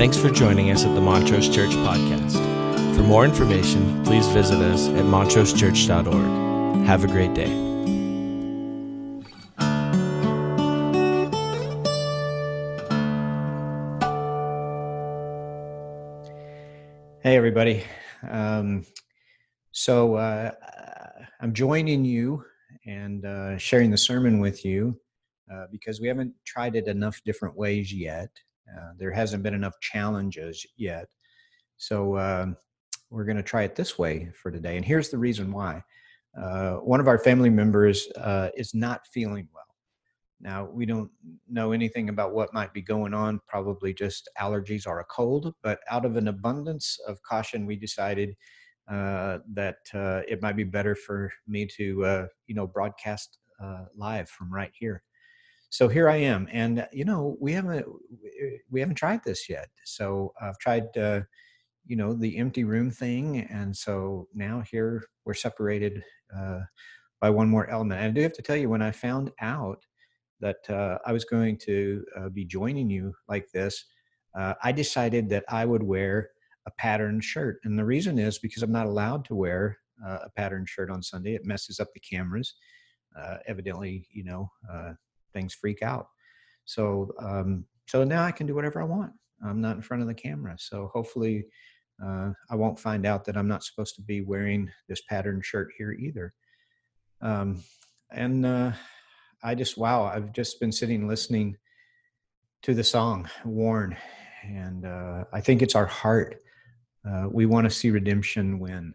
Thanks for joining us at the Montrose Church Podcast. For more information, please visit us at montrosechurch.org. Have a great day. Hey, everybody. Um, so uh, I'm joining you and uh, sharing the sermon with you uh, because we haven't tried it enough different ways yet. Uh, there hasn't been enough challenges yet. So um, we're going to try it this way for today. And here's the reason why. Uh, one of our family members uh, is not feeling well. Now, we don't know anything about what might be going on, probably just allergies or a cold, but out of an abundance of caution, we decided uh, that uh, it might be better for me to, you know, broadcast live from right here so here I am, and you know we haven't we haven't tried this yet. So I've tried, uh, you know, the empty room thing, and so now here we're separated uh, by one more element. And I do have to tell you, when I found out that uh, I was going to uh, be joining you like this, uh, I decided that I would wear a patterned shirt, and the reason is because I'm not allowed to wear uh, a patterned shirt on Sunday. It messes up the cameras. evidently, you know things freak out. So um, so now I can do whatever I want. I'm not in front of the camera. So hopefully uh, I won't find out that I'm not supposed to be wearing this patterned shirt here either. Um, and uh, I just wow, I've just been sitting listening to the song Worn. and uh, I think it's our heart. Uh, we want to see redemption win.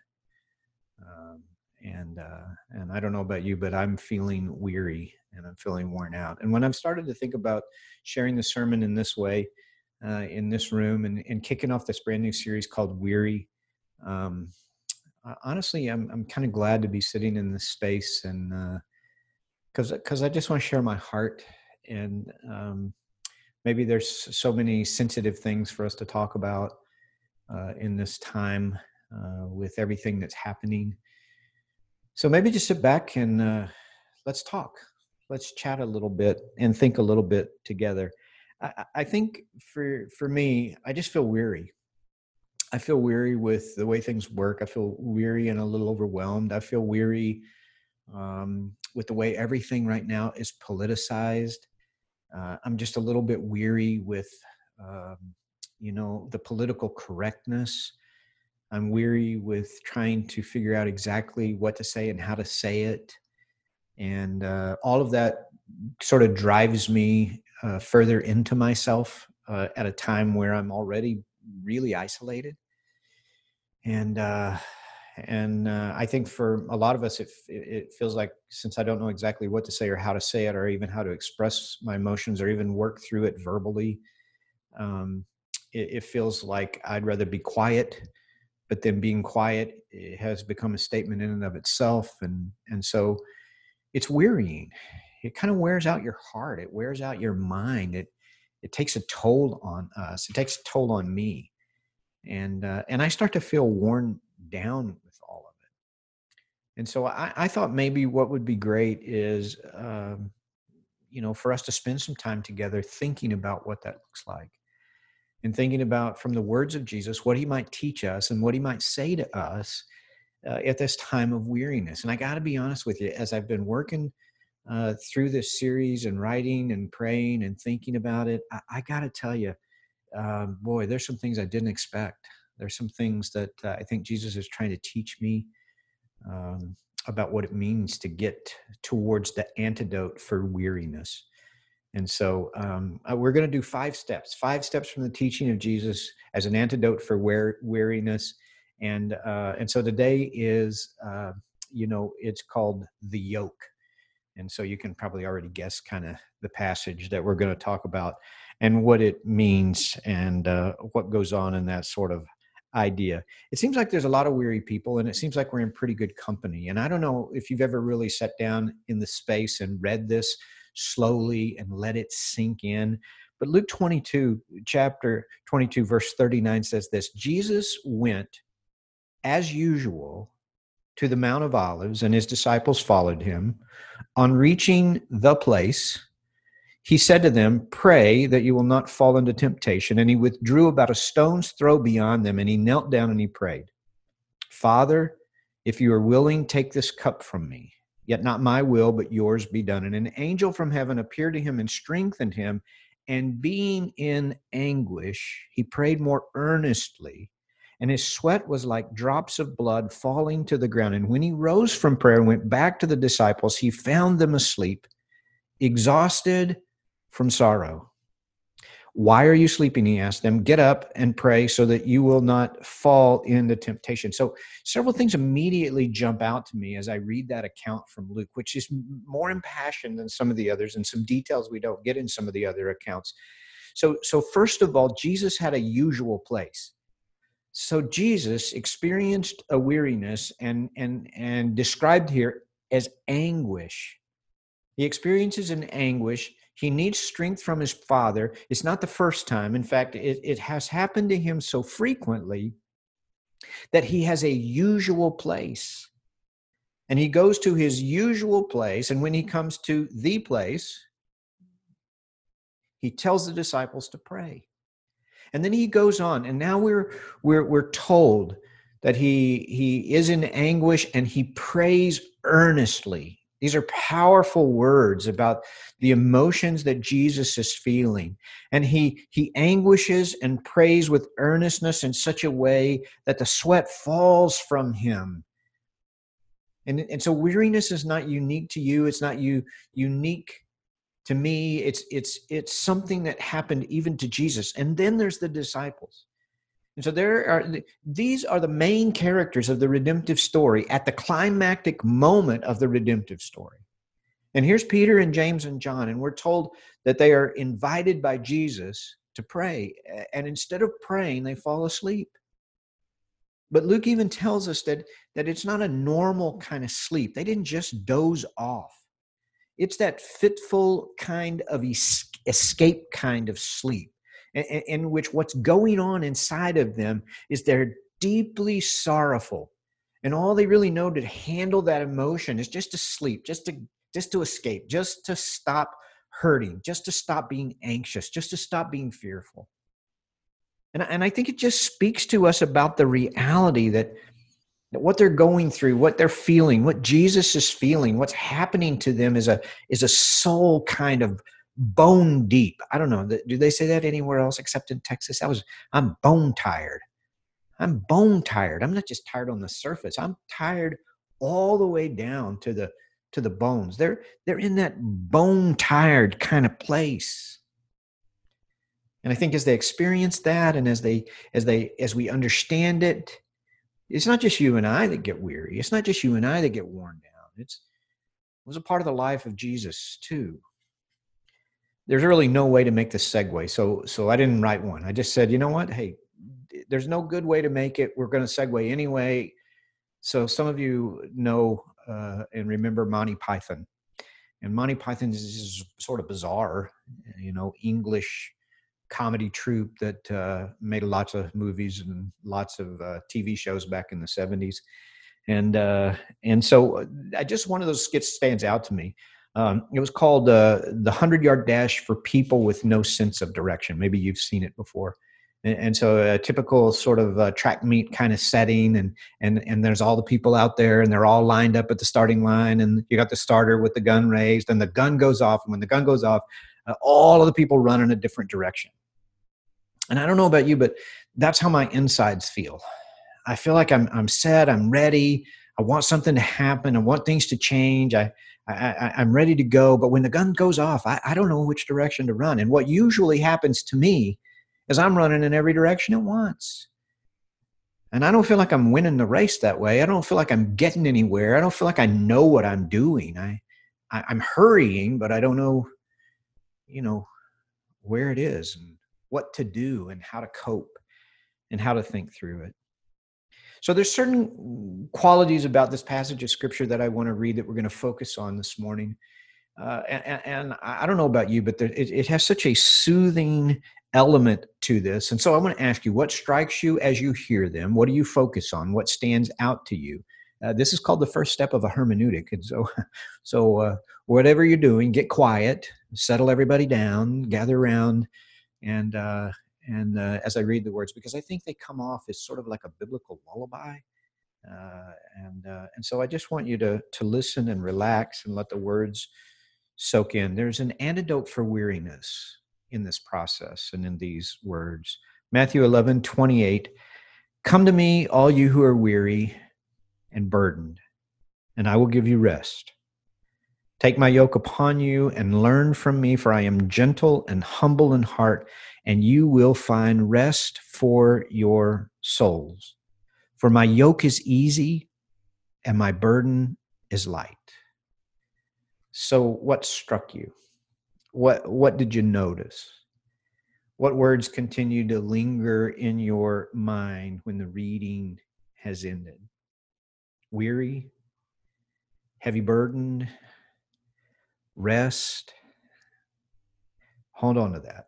And uh, and I don't know about you, but I'm feeling weary and I'm feeling worn out. And when I've started to think about sharing the sermon in this way, uh, in this room, and, and kicking off this brand new series called Weary, um, honestly, I'm I'm kind of glad to be sitting in this space, and because uh, because I just want to share my heart, and um, maybe there's so many sensitive things for us to talk about uh, in this time uh, with everything that's happening. So maybe just sit back and uh, let's talk let's chat a little bit and think a little bit together. I, I think for for me, I just feel weary. I feel weary with the way things work. I feel weary and a little overwhelmed. I feel weary um, with the way everything right now is politicized. Uh, I'm just a little bit weary with, um, you know, the political correctness. I'm weary with trying to figure out exactly what to say and how to say it and uh, all of that sort of drives me uh, further into myself uh, at a time where I'm already really isolated. And uh, and uh, I think for a lot of us, it it feels like since I don't know exactly what to say or how to say it, or even how to express my emotions, or even work through it verbally, um, it, it feels like I'd rather be quiet but then being quiet has become a statement in and of itself and and so it's wearying. It kind of wears out your heart. It wears out your mind. It it takes a toll on us. It takes a toll on me, and uh, and I start to feel worn down with all of it. And so I, I thought maybe what would be great is, um, you know, for us to spend some time together thinking about what that looks like, and thinking about from the words of Jesus what He might teach us and what He might say to us uh, at this time of weariness. And I got to be honest with you, as I've been working uh, through this series and writing and praying and thinking about it, I, I got to tell you, um, boy, there's some things I didn't expect. There's some things that uh, I think Jesus is trying to teach me um, about what it means to get towards the antidote for weariness. And so um, uh, we're going to do five steps, five steps from the teaching of Jesus as an antidote for wear, weariness. And uh, and so today is uh, you know it's called the yoke. And so you can probably already guess kind of the passage that we're going to talk about and what it means and uh, what goes on in that sort of idea. It seems like there's a lot of weary people and it seems like we're in pretty good company. And i don't know if you've ever really sat down in the space and read this slowly and let it sink in but luke 22 chapter 22 verse 39 says this jesus went as usual, to the Mount of Olives, and his disciples followed him. On reaching the place, he said to them, Pray that you will not fall into temptation. And he withdrew about a stone's throw beyond them, and he knelt down and he prayed, Father, if you are willing, take this cup from me. Yet not my will, but yours be done. And an angel from heaven appeared to him and strengthened him. And being in anguish, he prayed more earnestly, and his sweat was like drops of blood falling to the ground. And when he rose from prayer and went back to the disciples, he found them asleep, exhausted from sorrow. Why are you sleeping? He asked them. Get up and pray so that you will not fall into temptation. So, several things immediately jump out to me as I read that account from Luke, which is more impassioned than some of the others and some details we don't get in some of the other accounts. So, so first of all, Jesus had a usual place. So Jesus experienced a weariness and and and described here as anguish. He experiences an anguish he needs strength from his father. It's not the first time. In fact, it, it has happened to him so frequently that he has a usual place. And he goes to his usual place. And when he comes to the place, he tells the disciples to pray. And then he goes on. And now we're, we're, we're told that he, he is in anguish and he prays earnestly these are powerful words about the emotions that Jesus is feeling. And he, he anguishes and prays with earnestness in such a way that the sweat falls from him. And, and so weariness is not unique to you. It's not you unique to me. It's it's it's something that happened even to Jesus. And then there's the disciples. And so there are these are the main characters of the redemptive story at the climactic moment of the redemptive story. And here's Peter and James and John, and we're told that they are invited by Jesus to pray. And instead of praying, they fall asleep. But Luke even tells us that, that it's not a normal kind of sleep. They didn't just doze off. It's that fitful kind of escape kind of sleep in which what's going on inside of them is they're deeply sorrowful. And all they really know to handle that emotion is just to sleep just to just to escape just to stop hurting just to stop being anxious just to stop being fearful. And, and i think it just speaks to us about the reality that, that what they're going through what they're feeling what jesus is feeling what's happening to them is a is a soul kind of bone deep. I don't know. Do they say that anywhere else except in Texas? I was, I'm bone tired. I'm bone tired. I'm not just tired on the surface. I'm tired all the way down to the to the bones. They're they're in that bone tired kind of place. And I think as they experience that and as they as they as we understand it, it's not just you and I that get weary. It's not just you and I that get worn down. It's it was a part of the life of Jesus too there's really no way to make the segue. So so I didn't write one. I just said, you know what? Hey, there's no good way to make it. We're going to segue anyway. So some of you know uh, and remember Monty Python, and Monty Python is sort of bizarre, you know, English comedy troupe that uh, made lots of movies and lots of uh, TV shows back in the 70s. And uh, and so I just one of those skits stands out to me. Um, it was called uh, the Hundred Yard Dash for people with no sense of direction. Maybe you've seen it before. And, and so a typical sort of uh, track meet kind of setting, and and and there's all the people out there, and they're all lined up at the starting line, and you got the starter with the gun raised, and the gun goes off, and when the gun goes off, uh, all of the people run in a different direction. And I don't know about you, but that's how my insides feel. I feel like I'm I'm set, I'm ready. I want something to happen. I want things to change. I I, am ready to go. But when the gun goes off, I, I don't know which direction to run. And what usually happens to me is I'm running in every direction at once. And I don't feel like I'm winning the race that way. I don't feel like I'm getting anywhere. I don't feel like I know what I'm doing. I, I I'm hurrying, but I don't know, you know, where it is and what to do and how to cope and how to think through it. So there's certain qualities about this passage of scripture that I want to read that we're going to focus on this morning. Uh, and, and, I don't know about you, but there, it, it, has such a soothing element to this. And so I want to ask you, what strikes you as you hear them? What do you focus on? What stands out to you? Uh, this is called the first step of a hermeneutic. And so, so uh, whatever you're doing, get quiet, settle everybody down, gather around, and uh, and uh, as I read the words, because I think they come off as sort of like a biblical lullaby. Uh, and uh, and so I just want you to to listen and relax and let the words soak in. There's an antidote for weariness in this process and in these words. Matthew 11, 28. Come to me, all you who are weary and burdened, and I will give you rest. Take my yoke upon you and learn from me, for I am gentle and humble in heart, and you will find rest for your souls. For my yoke is easy and my burden is light. So, what struck you? What, what did you notice? What words continue to linger in your mind when the reading has ended? Weary, heavy burden, rest. Hold on to that.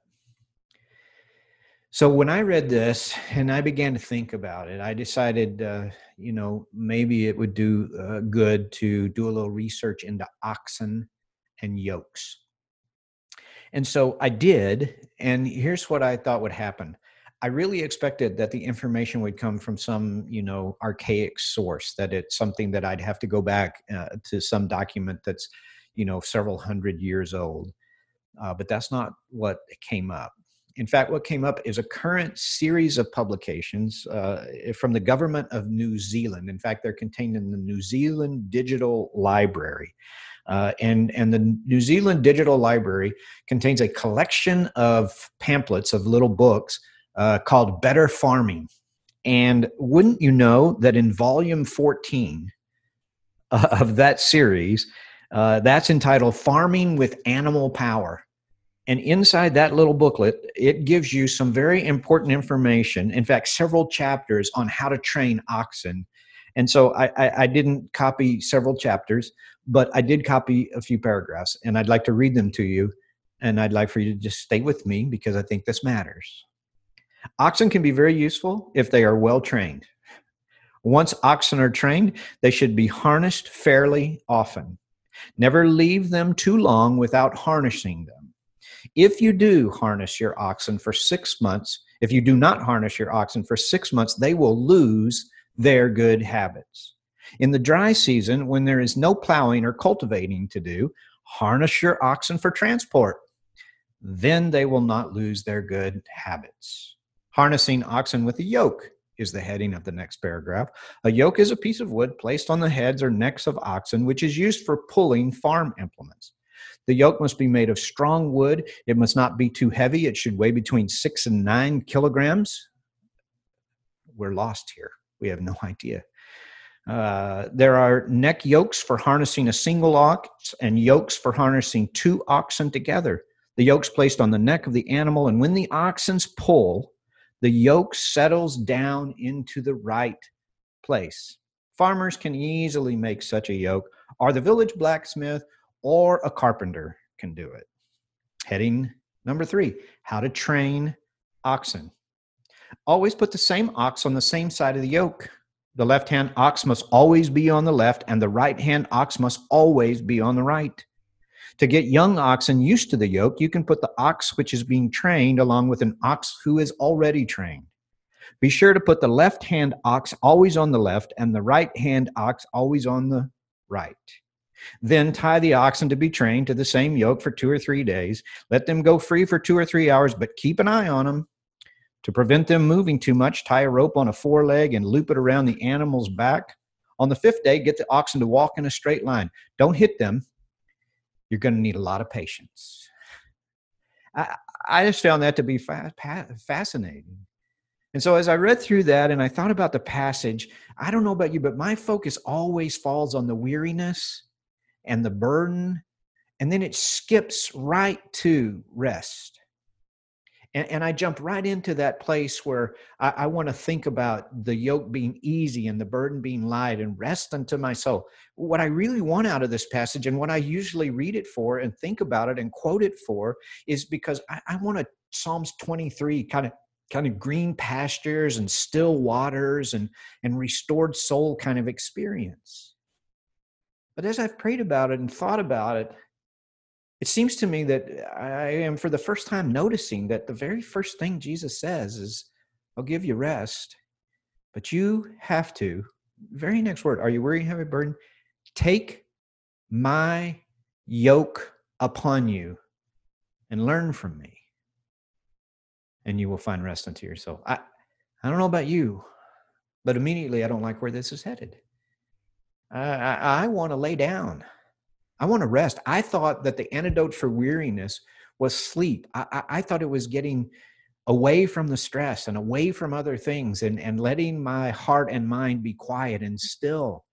So when I read this and I began to think about it, I decided, uh, you know, maybe it would do uh, good to do a little research into oxen and yokes. And so I did, and here's what I thought would happen. I really expected that the information would come from some, you know, archaic source. That it's something that I'd have to go back uh, to some document that's, you know, several hundred years old. Uh, but that's not what came up. In fact, what came up is a current series of publications uh, from the government of New Zealand. In fact, they're contained in the New Zealand Digital Library. Uh, and, and the New Zealand Digital Library contains a collection of pamphlets, of little books uh, called Better Farming. And wouldn't you know that in volume 14 uh, of that series, uh, that's entitled Farming with Animal Power. And inside that little booklet, it gives you some very important information. In fact, several chapters on how to train oxen. And so I, I, I, didn't copy several chapters, but I did copy a few paragraphs, and I'd like to read them to you. And I'd like for you to just stay with me because I think this matters. Oxen can be very useful if they are well trained. Once oxen are trained, they should be harnessed fairly often. Never leave them too long without harnessing them. If you do harness your oxen for six months, if you do not harness your oxen for six months, they will lose their good habits. In the dry season, when there is no plowing or cultivating to do, harness your oxen for transport. Then they will not lose their good habits. Harnessing oxen with a yoke is the heading of the next paragraph. A yoke is a piece of wood placed on the heads or necks of oxen, which is used for pulling farm implements. The yoke must be made of strong wood. It must not be too heavy. It should weigh between six and nine kilograms. We're lost here. We have no idea. Uh, there are neck yokes for harnessing a single ox and yokes for harnessing two oxen together. The yoke's placed on the neck of the animal, and when the oxens pull, the yoke settles down into the right place. Farmers can easily make such a yoke, or the village blacksmith or a carpenter can do it. Heading number three how to train oxen. Always put the same ox on the same side of the yoke. The left hand ox must always be on the left, and the right hand ox must always be on the right. To get young oxen used to the yoke, you can put the ox which is being trained along with an ox who is already trained. Be sure to put the left hand ox always on the left and the right hand ox always on the right. Then tie the oxen to be trained to the same yoke for two or three days. Let them go free for two or three hours, but keep an eye on them. To prevent them moving too much, tie a rope on a foreleg and loop it around the animal's back. On the fifth day, get the oxen to walk in a straight line. Don't hit them. You're going to need a lot of patience. I, I just found that to be fa- fascinating. And so, as I read through that and I thought about the passage, I don't know about you, but my focus always falls on the weariness and the burden, and then it skips right to rest. And, and I jump right into that place where I, I want to think about the yoke being easy and the burden being light and rest unto my soul. What I really want out of this passage and what I usually read it for and think about it and quote it for is because I, I want a Psalms 23 kind of kind of green pastures and still waters and and restored soul kind of experience but as I've prayed about it and thought about it, it seems to me that I am for the first time noticing that the very first thing Jesus says is, I'll give you rest, but you have to, very next word, are you weary and heavy burden? Take my yoke upon you and learn from me, and you will find rest unto your soul. I, I don't know about you, but immediately I don't like where this is headed. I, I, I want to lay down. I want to rest. I thought that the antidote for weariness was sleep. I, I, I, thought it was getting away from the stress and away from other things and, and letting my heart and mind be quiet and still.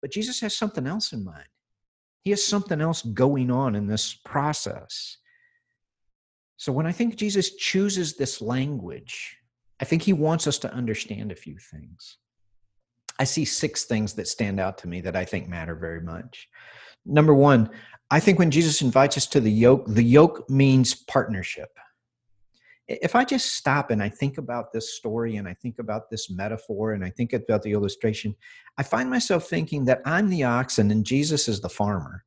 But Jesus has something else in mind. He has something else going on in this process. So when I think Jesus chooses this language, I think he wants us to understand a few things. I see six things that stand out to me that I think matter very much. Number one, I think when Jesus invites us to the yoke, the yoke means partnership. If I just stop and I think about this story and I think about this metaphor and I think about the illustration, I find myself thinking that I'm the oxen and Jesus is the farmer.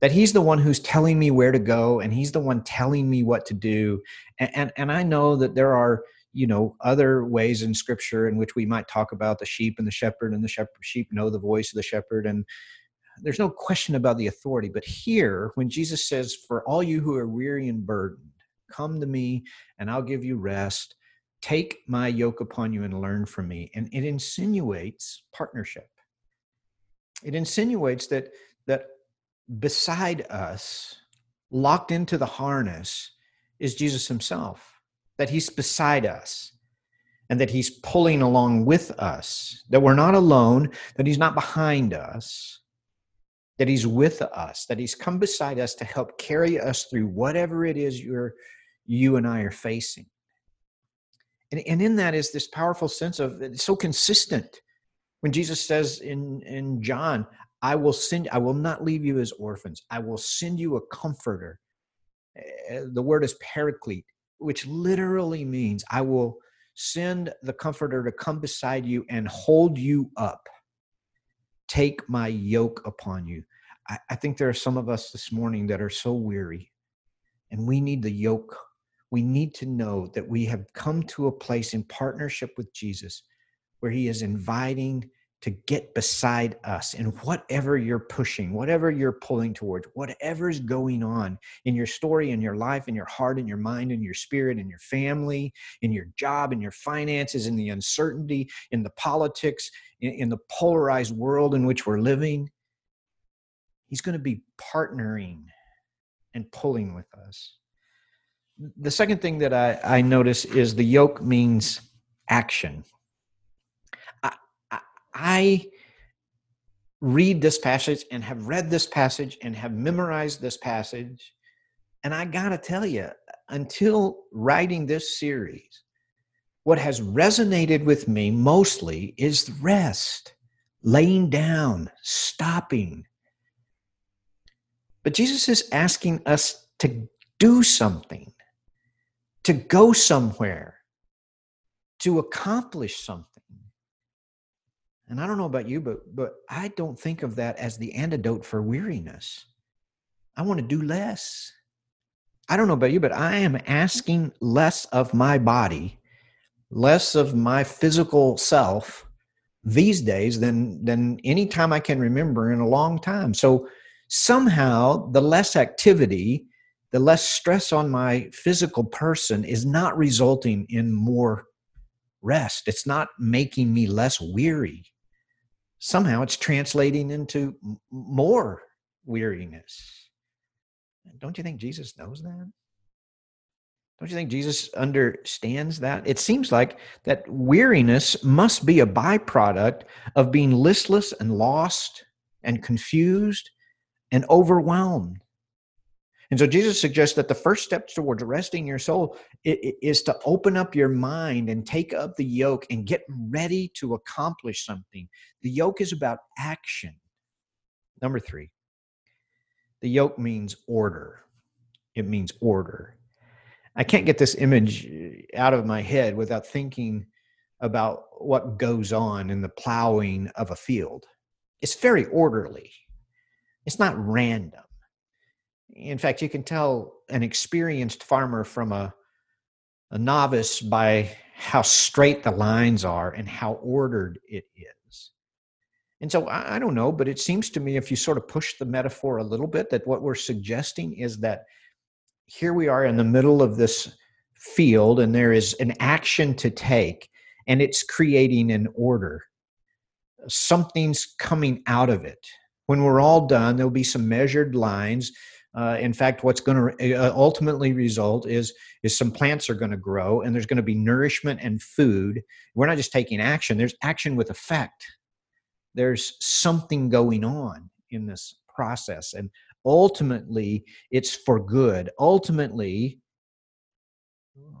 That he's the one who's telling me where to go and he's the one telling me what to do. And, and, and I know that there are you know other ways in scripture in which we might talk about the sheep and the shepherd and the shepherd sheep know the voice of the shepherd and there's no question about the authority. But here, when Jesus says, For all you who are weary and burdened, come to me and I'll give you rest. Take my yoke upon you and learn from me. And it insinuates partnership. It insinuates that, that beside us, locked into the harness, is Jesus himself, that he's beside us and that he's pulling along with us, that we're not alone, that he's not behind us, that he's with us, that he's come beside us to help carry us through whatever it is you're, you and I are facing. And, and in that is this powerful sense of it's so consistent. When Jesus says in, in John, I will send, I will not leave you as orphans. I will send you a comforter. Eh, the word is paraclete, which literally means I will send the comforter to come beside you and hold you up take my yoke upon you. I, I think there are some of us this morning that are so weary, and we need the yoke. We need to know that we have come to a place in partnership with Jesus where he is inviting to get beside us in whatever you're pushing, whatever you're pulling towards, whatever's going on in your story, in your life, in your heart, in your mind, in your spirit, in your family, in your job, in your finances, in the uncertainty, in the politics, in, in the polarized world in which we're living. He's going to be partnering and pulling with us. The second thing that I, I notice is the yoke means action. I read this passage and have read this passage and have memorized this passage. And I got to tell you, until writing this series, what has resonated with me mostly is rest, laying down, stopping. But Jesus is asking us to do something, to go somewhere, to accomplish something. And I don't know about you, but but I don't think of that as the antidote for weariness. I want to do less. I don't know about you, but I am asking less of my body, less of my physical self these days than than any time I can remember in a long time. So somehow the less activity, the less stress on my physical person is not resulting in more rest. It's not making me less weary somehow it's translating into more weariness. Don't you think Jesus knows that? Don't you think Jesus understands that? It seems like that weariness must be a byproduct of being listless and lost and confused and overwhelmed. And so Jesus suggests that the first step towards resting your soul is to open up your mind and take up the yoke and get ready to accomplish something. The yoke is about action. Number three, the yoke means order. It means order. I can't get this image uh, out of my head without thinking about what goes on in the plowing of a field. It's very orderly, it's not random In fact, you can tell an experienced farmer from a, a novice by how straight the lines are and how ordered it is. And so I, I don't know, but it seems to me if you sort of push the metaphor a little bit, that what we're suggesting is that here we are in the middle of this field and there is an action to take and it's creating an order. Something's coming out of it. When we're all done, there'll be some measured lines. Uh, in fact, what's going to uh, ultimately result is is some plants are going to grow, and there's going to be nourishment and food. We're not just taking action; there's action with effect. There's something going on in this process, and ultimately, it's for good. Ultimately,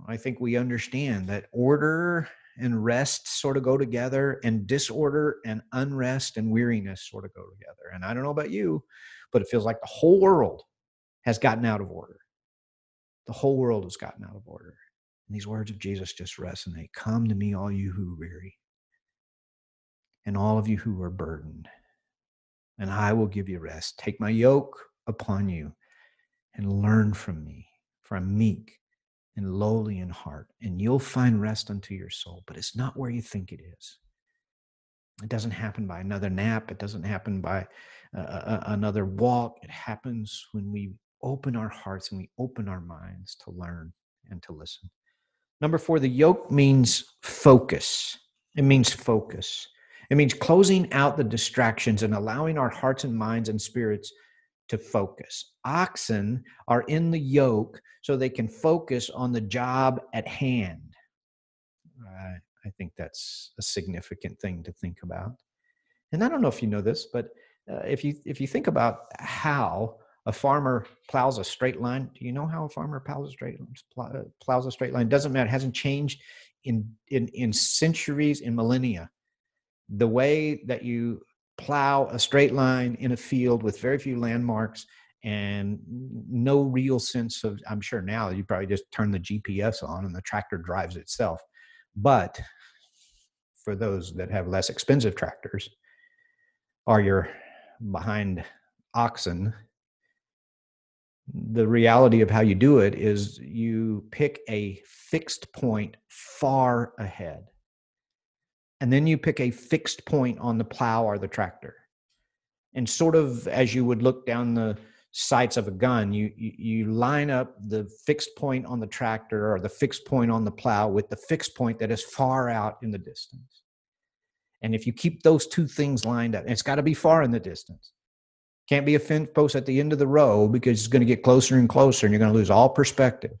I think we understand that order and rest sort of go together, and disorder and unrest and weariness sort of go together. And I don't know about you, but it feels like the whole world has gotten out of order. The whole world has gotten out of order. And these words of Jesus just resonate Come to me, all you who are weary, and all of you who are burdened, and I will give you rest. Take my yoke upon you and learn from me, for I'm meek and lowly in heart, and you'll find rest unto your soul. But it's not where you think it is. It doesn't happen by another nap. It doesn't happen by uh, uh, another walk. It happens when we open our hearts and we open our minds to learn and to listen. Number four, the yoke means focus. It means focus. It means closing out the distractions and allowing our hearts and minds and spirits to focus. Oxen are in the yoke so they can focus on the job at hand. I think that's a significant thing to think about. And I don't know if you know this, but uh, if you if you think about how a farmer plows a straight line, do you know how a farmer plows a straight uh, plows a straight line? Doesn't matter. It hasn't changed in in in centuries, in millennia. The way that you plow a straight line in a field with very few landmarks and no real sense of i'm sure now you probably just turn the gps on and the tractor drives itself but for those that have less expensive tractors are you're behind oxen the reality of how you do it is you pick a fixed point far ahead. And then you pick a fixed point on the plow or the tractor. And sort of as you would look down the sights of a gun you, you, line up the fixed point on the tractor or the fixed point on the plow with the fixed point that is far out in the distance. And if you keep those two things lined up it's got to be far in the distance can't be a fence post at the end of the row because it's going to get closer and closer and you're going to lose all perspective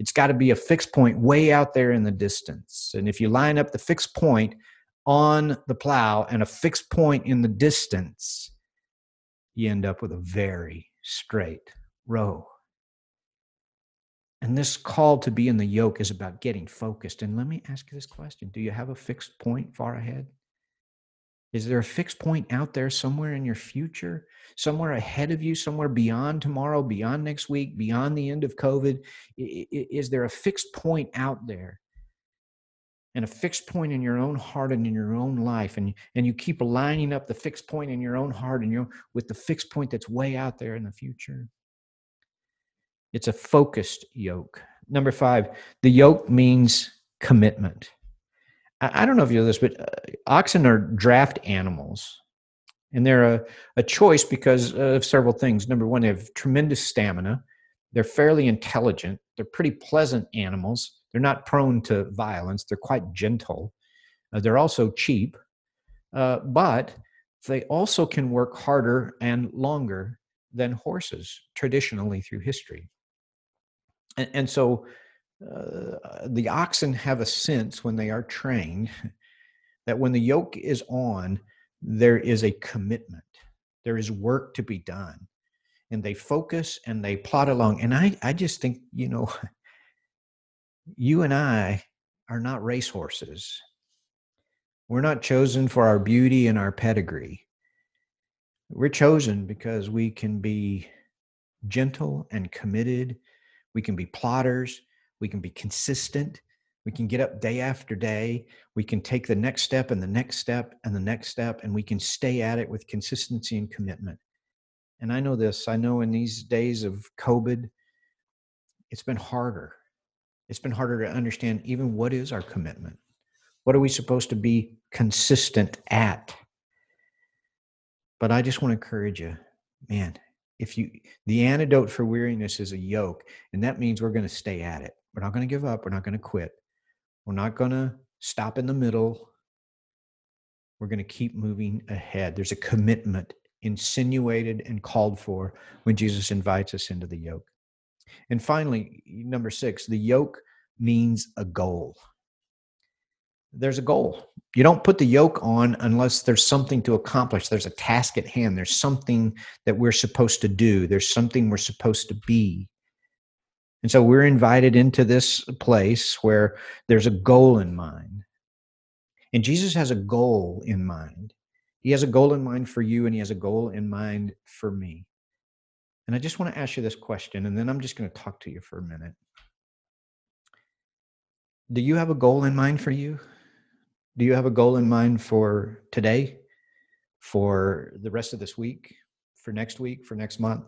it's got to be a fixed point way out there in the distance. And if you line up the fixed point on the plow and a fixed point in the distance, you end up with a very straight row. And this call to be in the yoke is about getting focused. And let me ask you this question Do you have a fixed point far ahead? Is there a fixed point out there somewhere in your future, somewhere ahead of you, somewhere beyond tomorrow, beyond next week, beyond the end of COVID? Is there a fixed point out there? And a fixed point in your own heart and in your own life, and, and you keep lining up the fixed point in your own heart and your with the fixed point that's way out there in the future. It's a focused yoke. Number five, the yoke means commitment. I don't know if you know this, but uh, oxen are draft animals. And they're a, a choice because of several things. Number one, they have tremendous stamina. They're fairly intelligent. They're pretty pleasant animals. They're not prone to violence. They're quite gentle. Uh, they're also cheap. Uh, but they also can work harder and longer than horses traditionally through history. And, and so uh, the oxen have a sense when they are trained that when the yoke is on, there is a commitment, there is work to be done. And they focus and they plod along. And I, I just think, you know, you and I are not racehorses. We're not chosen for our beauty and our pedigree. We're chosen because we can be gentle and committed. We can be plodders we can be consistent. We can get up day after day. We can take the next step and the next step and the next step, and we can stay at it with consistency and commitment. And I know this, I know in these days of COVID, it's been harder. It's been harder to understand even what is our commitment? What are we supposed to be consistent at? But I just want to encourage you, man, if you the antidote for weariness is a yoke, and that means we're going to stay at it. We're not going to give up, we're not going to quit. We're not going to stop in the middle. We're going to keep moving ahead. There's a commitment insinuated and called for when Jesus invites us into the yoke. And finally, number six, the yoke means a goal. There's a goal. You don't put the yoke on unless there's something to accomplish. There's a task at hand. There's something that we're supposed to do. There's something we're supposed to be. And so we're invited into this place where there's a goal in mind. And Jesus has a goal in mind. He has a goal in mind for you, and He has a goal in mind for me. And I just want to ask you this question, and then I'm just going to talk to you for a minute. Do you have a goal in mind for you? Do you have a goal in mind for today, for the rest of this week, for next week, for next month?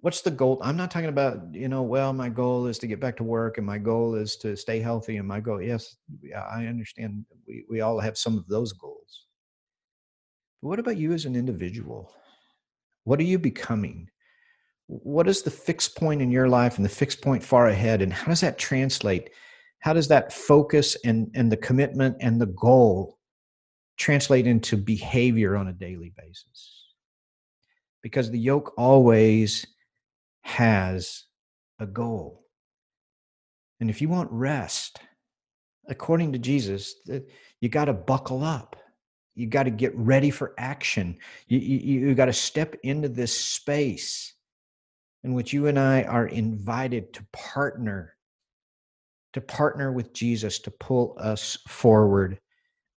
What's the goal? I'm not talking about, you know, well, my goal is to get back to work and my goal is to stay healthy and my goal, yes, I understand we, we all have some of those goals. But what about you as an individual? What are you becoming? What is the fixed point in your life and the fixed point far ahead? And how does that translate? How does that focus and, and the commitment and the goal translate into behavior on a daily basis? Because the yoke always has a goal. And if you want rest, according to Jesus, you got to buckle up you got to get ready for action. You, you, you got to step into this space in which you and I are invited to partner, to partner with Jesus to pull us forward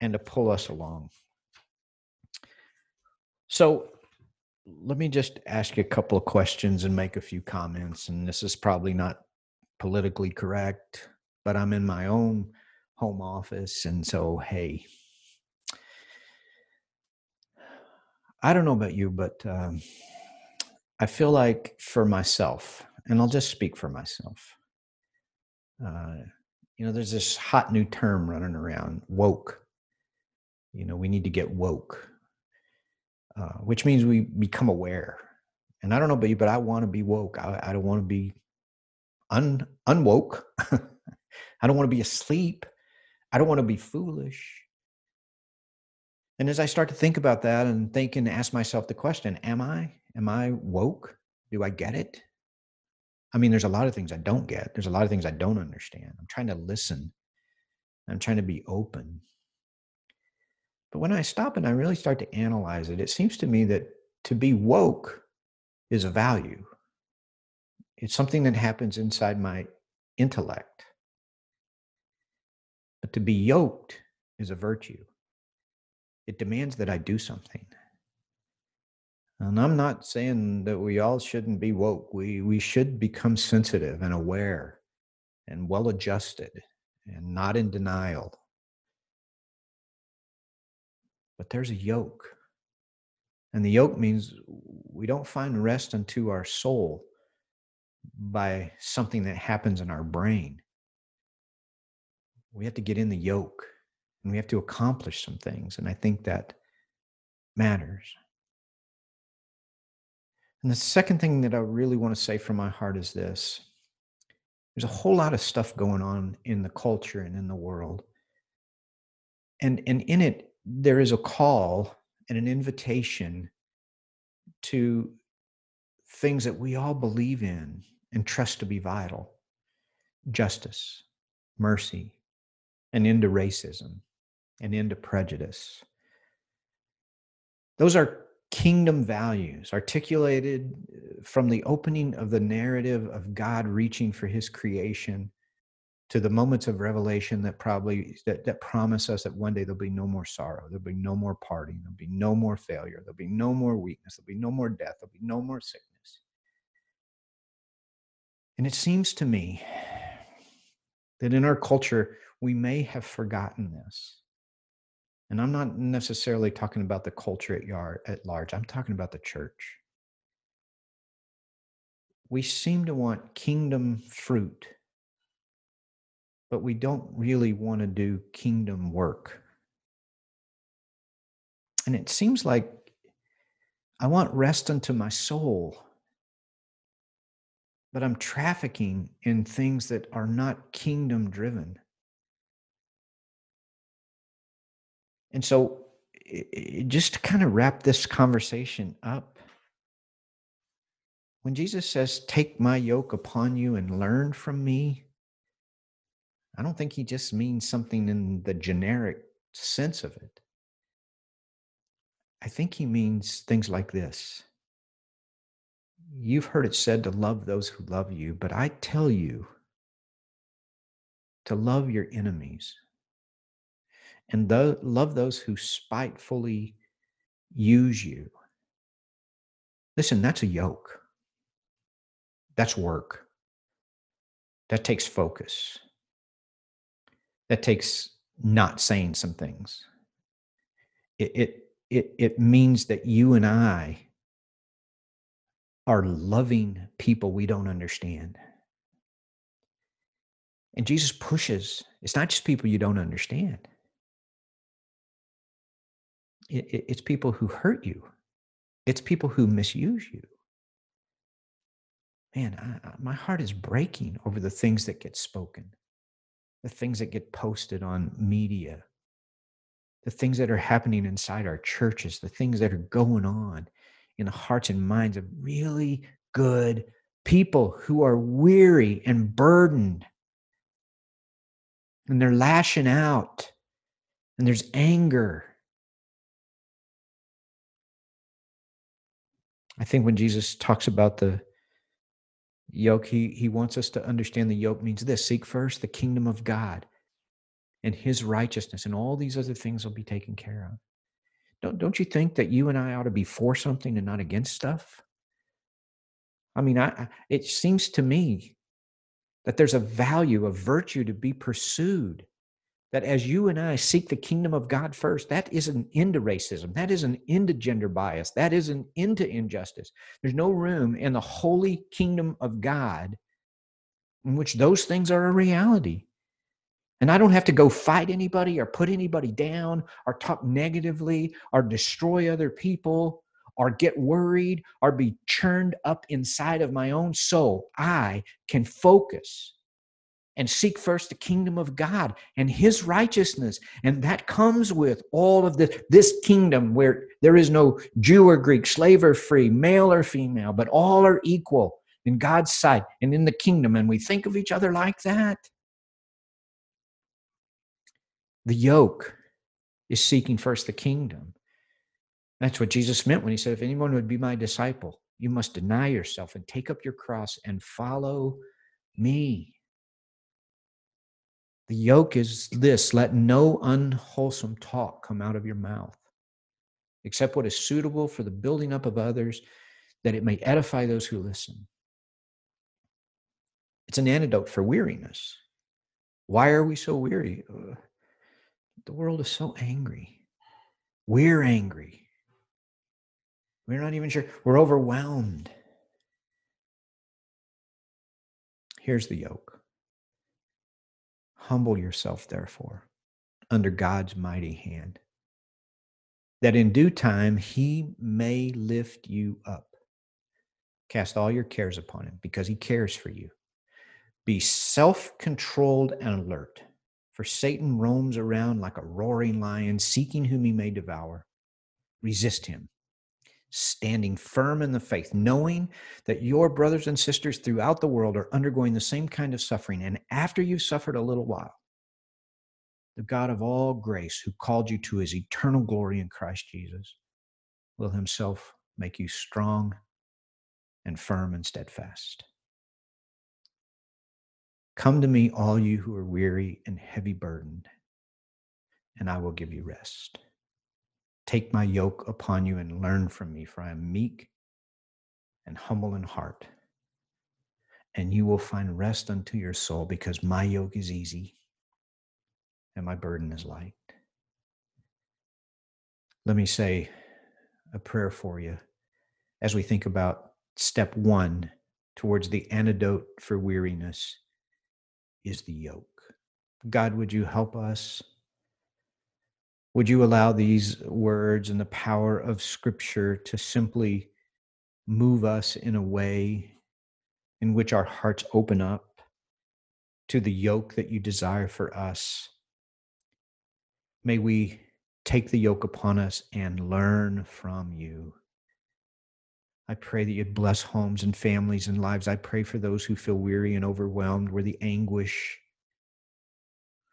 and to pull us along. So let me just ask you a couple of questions and make a few comments. And this is probably not politically correct, but I'm in my own home office. And so, hey, I don't know about you, but um, I feel like for myself, and I'll just speak for myself. Uh, you know, there's this hot new term running around, woke. You know, we need to get woke, uh, which means we become aware. And I don't know about you, but I want to be woke. I, I don't want to be un unwoke. I don't want to be asleep. I don't want to be foolish. And as I start to think about that and think and ask myself the question, am I? Am I woke? Do I get it? I mean, there's a lot of things I don't get. There's a lot of things I don't understand. I'm trying to listen. I'm trying to be open. But when I stop and I really start to analyze it, it seems to me that to be woke is a value. It's something that happens inside my intellect. But to be yoked is a virtue it demands that I do something. And I'm not saying that we all shouldn't be woke. We we should become sensitive and aware and well adjusted and not in denial. But there's a yoke. And the yoke means we don't find rest unto our soul by something that happens in our brain. We have to get in the yoke and we have to accomplish some things. And I think that matters. And the second thing that I really want to say from my heart is this there's a whole lot of stuff going on in the culture and in the world. And, and in it, there is a call and an invitation to things that we all believe in and trust to be vital justice, mercy, and into racism and into prejudice. Those are kingdom values articulated uh, from the opening of the narrative of God reaching for his creation to the moments of revelation that probably that, that promise us that one day there'll be no more sorrow there'll be no more parting there'll be no more failure there'll be no more weakness there'll be no more death there'll be no more sickness and it seems to me that in our culture we may have forgotten this and I'm not necessarily talking about the culture at, yard, at large. I'm talking about the church. we seem to want kingdom fruit, but we don't really want to do kingdom work. And it seems like I want rest unto my soul, but I'm trafficking in things that are not kingdom driven. And so, just to kind of wrap this conversation up, when Jesus says, Take my yoke upon you and learn from me, I don't think he just means something in the generic sense of it. I think he means things like this You've heard it said to love those who love you, but I tell you to love your enemies and th- love those who spitefully use you. Listen, that's a yoke. That's work. That takes focus. That takes not saying some things. It, it, it, it means that you and I are loving people we don't understand. And Jesus pushes, it's not just people you don't understand, it, it, it's people who hurt you, it's people who misuse you. Man, I, my heart is breaking over the things that get spoken, the things that get posted on media, the things that are happening inside our churches, the things that are going on in the hearts and minds of really good people who are weary and burdened. And they're lashing out, and there's anger. I think when Jesus talks about the yoke, he, he wants us to understand the yoke means this seek first the kingdom of God and his righteousness, and all these other things will be taken care of. Don't, don't you think that you and I ought to be for something and not against stuff? I mean, I, it seems to me that there's a value, a virtue to be pursued. That as you and I seek the kingdom of God first, that isn't into racism. That isn't into gender bias. That isn't into injustice. There's no room in the holy kingdom of God in which those things are a reality. And I don't have to go fight anybody or put anybody down or talk negatively or destroy other people or get worried or be churned up inside of my own soul. I can focus and seek first the kingdom of God and his righteousness. And that comes with all of this, this kingdom where there is no Jew or Greek, slave or free, male or female, but all are equal in God's sight and in the kingdom. And we think of each other like that. The yoke is seeking first the kingdom. That's what Jesus meant when he said, If anyone would be my disciple, you must deny yourself and take up your cross and follow me. The yoke is this let no unwholesome talk come out of your mouth, except what is suitable for the building up of others, that it may edify those who listen. It's an antidote for weariness. Why are we so weary? The world is so angry. We're angry. We're not even sure. We're overwhelmed. Here's the yoke Humble yourself, therefore, under God's mighty hand, that in due time he may lift you up. Cast all your cares upon him because he cares for you. Be self controlled and alert for Satan roams around like a roaring lion, seeking whom he may devour. Resist him, standing firm in the faith, knowing that your brothers and sisters throughout the world are undergoing the same kind of suffering. And after you've suffered a little while, the God of all grace, who called you to his eternal glory in Christ Jesus, will himself make you strong and firm and steadfast. Come to me, all you who are weary and heavy burdened, and I will give you rest. Take my yoke upon you and learn from me, for I am meek and humble in heart. And you will find rest unto your soul, because my yoke is easy and my burden is light. Let me say a prayer for you as we think about step one towards the antidote for weariness is the yoke. God, would you help us? Would you allow these words and the power of Scripture to simply move us in a way in which our hearts open up to the yoke that you desire for us? May we take the yoke upon us and learn from you. I pray that you'd bless homes and families and lives. I pray for those who feel weary and overwhelmed, where the anguish,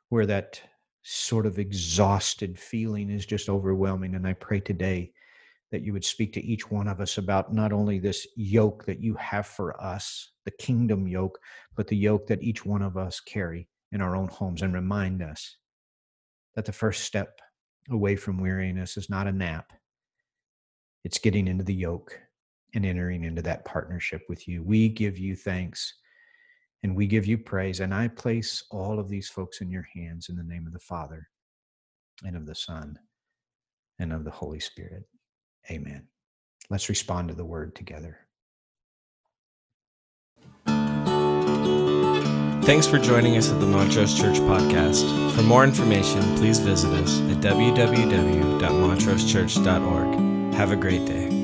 where that sort of exhausted feeling is just overwhelming. And I pray today that you would speak to each one of us about not only this yoke that you have for us, the kingdom yoke, but the yoke that each one of us carry in our own homes and remind us that the first step away from weariness is not a nap, it's getting into the yoke and entering into that partnership with you. We give you thanks and we give you praise. And I place all of these folks in your hands in the name of the Father and of the Son and of the Holy Spirit. Amen. Let's respond to the word together. Thanks for joining us at the Montrose Church Podcast. For more information, please visit us at www.montrosechurch.org. Have a great day.